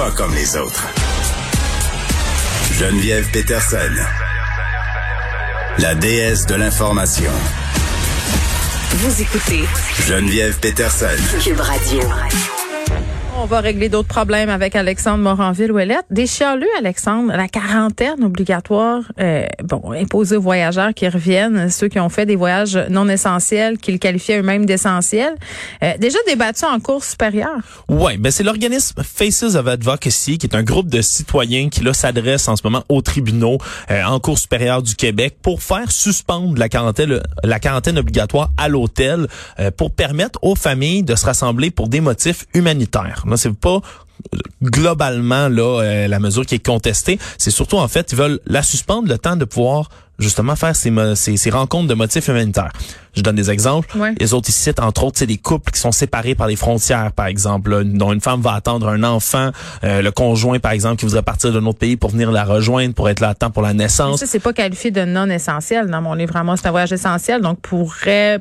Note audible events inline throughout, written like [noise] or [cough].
Pas comme les autres. Geneviève Peterson. La déesse de l'information. Vous écoutez Geneviève Peterson. Cube Radio. On va régler d'autres problèmes avec Alexandre Moranville-Ouellette. Des chialeux, Alexandre, la quarantaine obligatoire, euh, bon, imposée aux voyageurs qui reviennent, ceux qui ont fait des voyages non essentiels, qu'ils qualifiaient eux-mêmes d'essentiels. Euh, déjà débattu en cours supérieure. Ouais, ben c'est l'organisme Faces of Advocacy, qui est un groupe de citoyens qui là s'adresse en ce moment aux tribunaux euh, en cours supérieure du Québec pour faire suspendre la quarantaine, la quarantaine obligatoire à l'hôtel euh, pour permettre aux familles de se rassembler pour des motifs humanitaires. C'est pas globalement là euh, la mesure qui est contestée. C'est surtout en fait ils veulent la suspendre le temps de pouvoir justement faire ces, ces, ces rencontres de motifs humanitaires. Je donne des exemples. Ouais. Les autres ici citent entre autres c'est des couples qui sont séparés par les frontières par exemple, là, dont une femme va attendre un enfant, euh, le conjoint par exemple qui voudrait partir d'un autre pays pour venir la rejoindre pour être là à temps pour la Mais naissance. ça, c'est pas qualifié de non essentiel dans mon livre. Vraiment, c'est un voyage essentiel, donc pourrait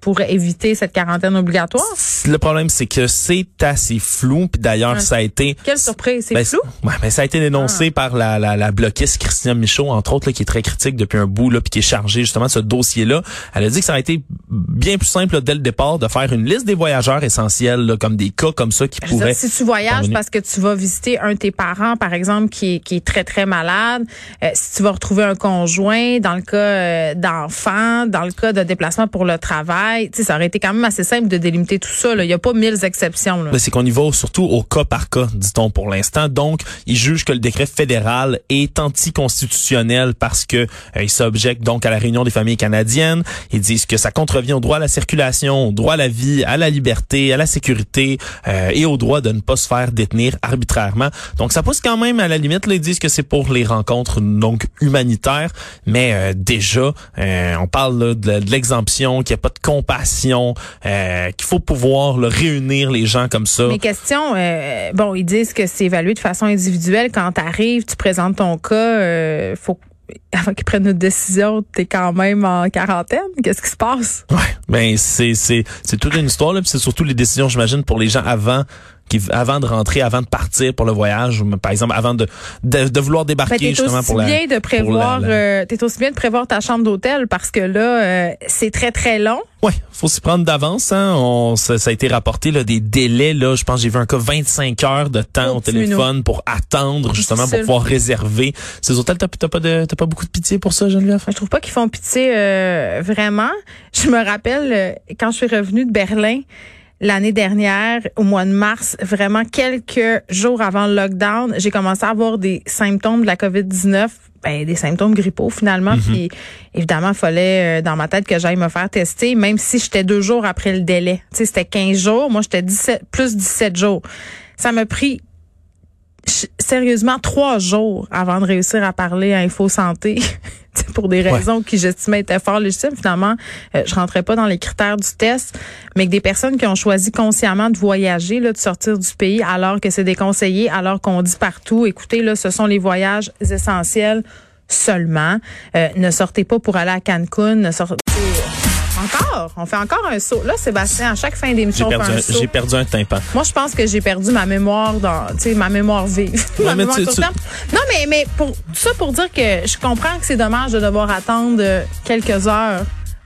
pourrait éviter cette quarantaine obligatoire? Le problème c'est que c'est assez flou puis d'ailleurs ça a été Quelle surprise, c'est Ben, flou? Ouais, mais ça a été dénoncé par la, la, la bloquiste Christiane Michaud, entre autres, là, qui est très critique depuis un bout, là, puis qui est chargée justement de ce dossier-là. Elle a dit que ça aurait été bien plus simple là, dès le départ de faire une liste des voyageurs essentiels, là, comme des cas comme ça qui Je dire, pourraient. si tu voyages parce que tu vas visiter un de tes parents, par exemple, qui est, qui est très, très malade, euh, si tu vas retrouver un conjoint, dans le cas euh, d'enfants, dans le cas de déplacement pour le travail, sais, ça aurait été quand même assez simple de délimiter tout ça. Il n'y a pas mille exceptions. Là. C'est qu'on y va surtout au cas par cas, dit-on pour l'instant. Donc, ils jugent que le décret fédéral est anticonstitutionnel parce que euh, ils s'objectent donc à la réunion des familles canadiennes. Ils disent que ça contrevient au droit à la circulation, au droit à la vie, à la liberté, à la sécurité euh, et au droit de ne pas se faire détenir arbitrairement. Donc, ça pousse quand même à la limite. Là, ils disent que c'est pour les rencontres donc humanitaires, mais euh, déjà, euh, on parle là, de, de l'exemption, qu'il n'y a pas de compassion, euh, qu'il faut pouvoir là, réunir les gens comme ça. Mes questions, euh, bon, ils disent que c'est évalué de façon individuelle. Quand tu arrives, tu présentes ton cas, euh, faut [laughs] avant qu'ils prennent une décision, t'es quand même en quarantaine. Qu'est-ce qui se passe? Ouais, ben c'est c'est c'est toute une histoire là, c'est surtout les décisions j'imagine pour les gens avant qui avant de rentrer, avant de partir pour le voyage, par exemple avant de de, de vouloir Ben, débarquer t'es justement pour la bien de prévoir, la- la- euh, t'es aussi bien de prévoir ta chambre d'hôtel parce que là, euh, c'est très très long. Ouais, faut s'y prendre d'avance hein. On ça, ça a été rapporté là des délais là, je pense que j'ai vu un cas 25 heures de temps Oh, au téléphone pour attendre justement pour pouvoir réserver ces hôtels. T'as t'as pas de t'as pas beaucoup de pitié pour ça, Geneviève? Je trouve pas qu'ils font pitié euh, vraiment. Je me rappelle euh, quand je suis revenue de Berlin l'année dernière, au mois de mars, vraiment quelques jours avant le lockdown, j'ai commencé à avoir des symptômes de la COVID-19. Ben, des symptômes grippaux finalement. Puis évidemment, fallait euh, dans ma tête que j'aille me faire tester, même si j'étais deux jours après le délai. Tu sais, c'était 15 jours. Moi, j'étais 17, plus 17 jours. Ça m'a pris sérieusement trois jours avant de réussir à parler à Info Santé. [laughs] Pour des raisons qui j'estimais étaient fort légitimes. Finalement, euh, je rentrais pas dans les critères du test, mais que des personnes qui ont choisi consciemment de voyager, là, de sortir du pays, alors que c'est déconseillé, alors qu'on dit partout, écoutez, là, ce sont les voyages essentiels seulement. Euh, ne sortez pas pour aller à Cancun. Ne sortez encore. On fait encore un saut. Là, Sébastien, à chaque fin d'émission, on fait un un, saut. j'ai perdu un tympan. Moi, je pense que j'ai perdu ma mémoire dans, tu sais, ma mémoire vive. [laughs] ma mais mémoire tu- tu-. Non, mais, mais pour tout ça pour dire que je comprends que c'est dommage de devoir attendre euh, quelques heures,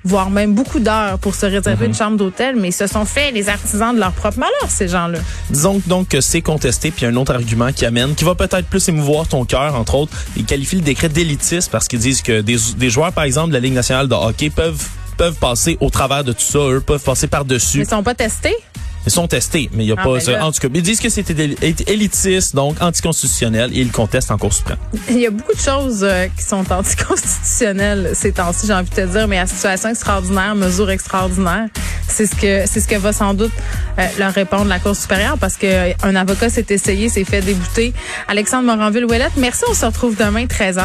voire même beaucoup d'heures pour se réserver Mhm. une chambre d'hôtel, mais ils se sont fait les artisans de leur propre malheur, ces gens-là. Disons donc que c'est contesté, puis un autre argument qui amène, qui va peut-être plus émouvoir ton cœur, entre autres, ils qualifient le décret d'élitiste parce qu'ils disent que des, des joueurs, par exemple, de la Ligue nationale de hockey peuvent peuvent passer au travers de tout ça, eux peuvent passer par-dessus. ils sont pas testés? Ils sont testés, mais il y a Ah, pas. ben en tout cas, ils disent que c'était éli- élitiste, donc anticonstitutionnel, et ils contestent en Cour suprême. [laughs] Il y a beaucoup de choses euh, qui sont anticonstitutionnelles [laughs] ces temps-ci, j'ai envie de te dire, mais à situation extraordinaire, mesure extraordinaire, c'est ce que c'est ce que va sans doute euh, leur répondre la Cour supérieure parce que euh, un avocat s'est essayé, s'est fait débouter. Alexandre Moranville-Ouellette, merci, on se retrouve demain 13h.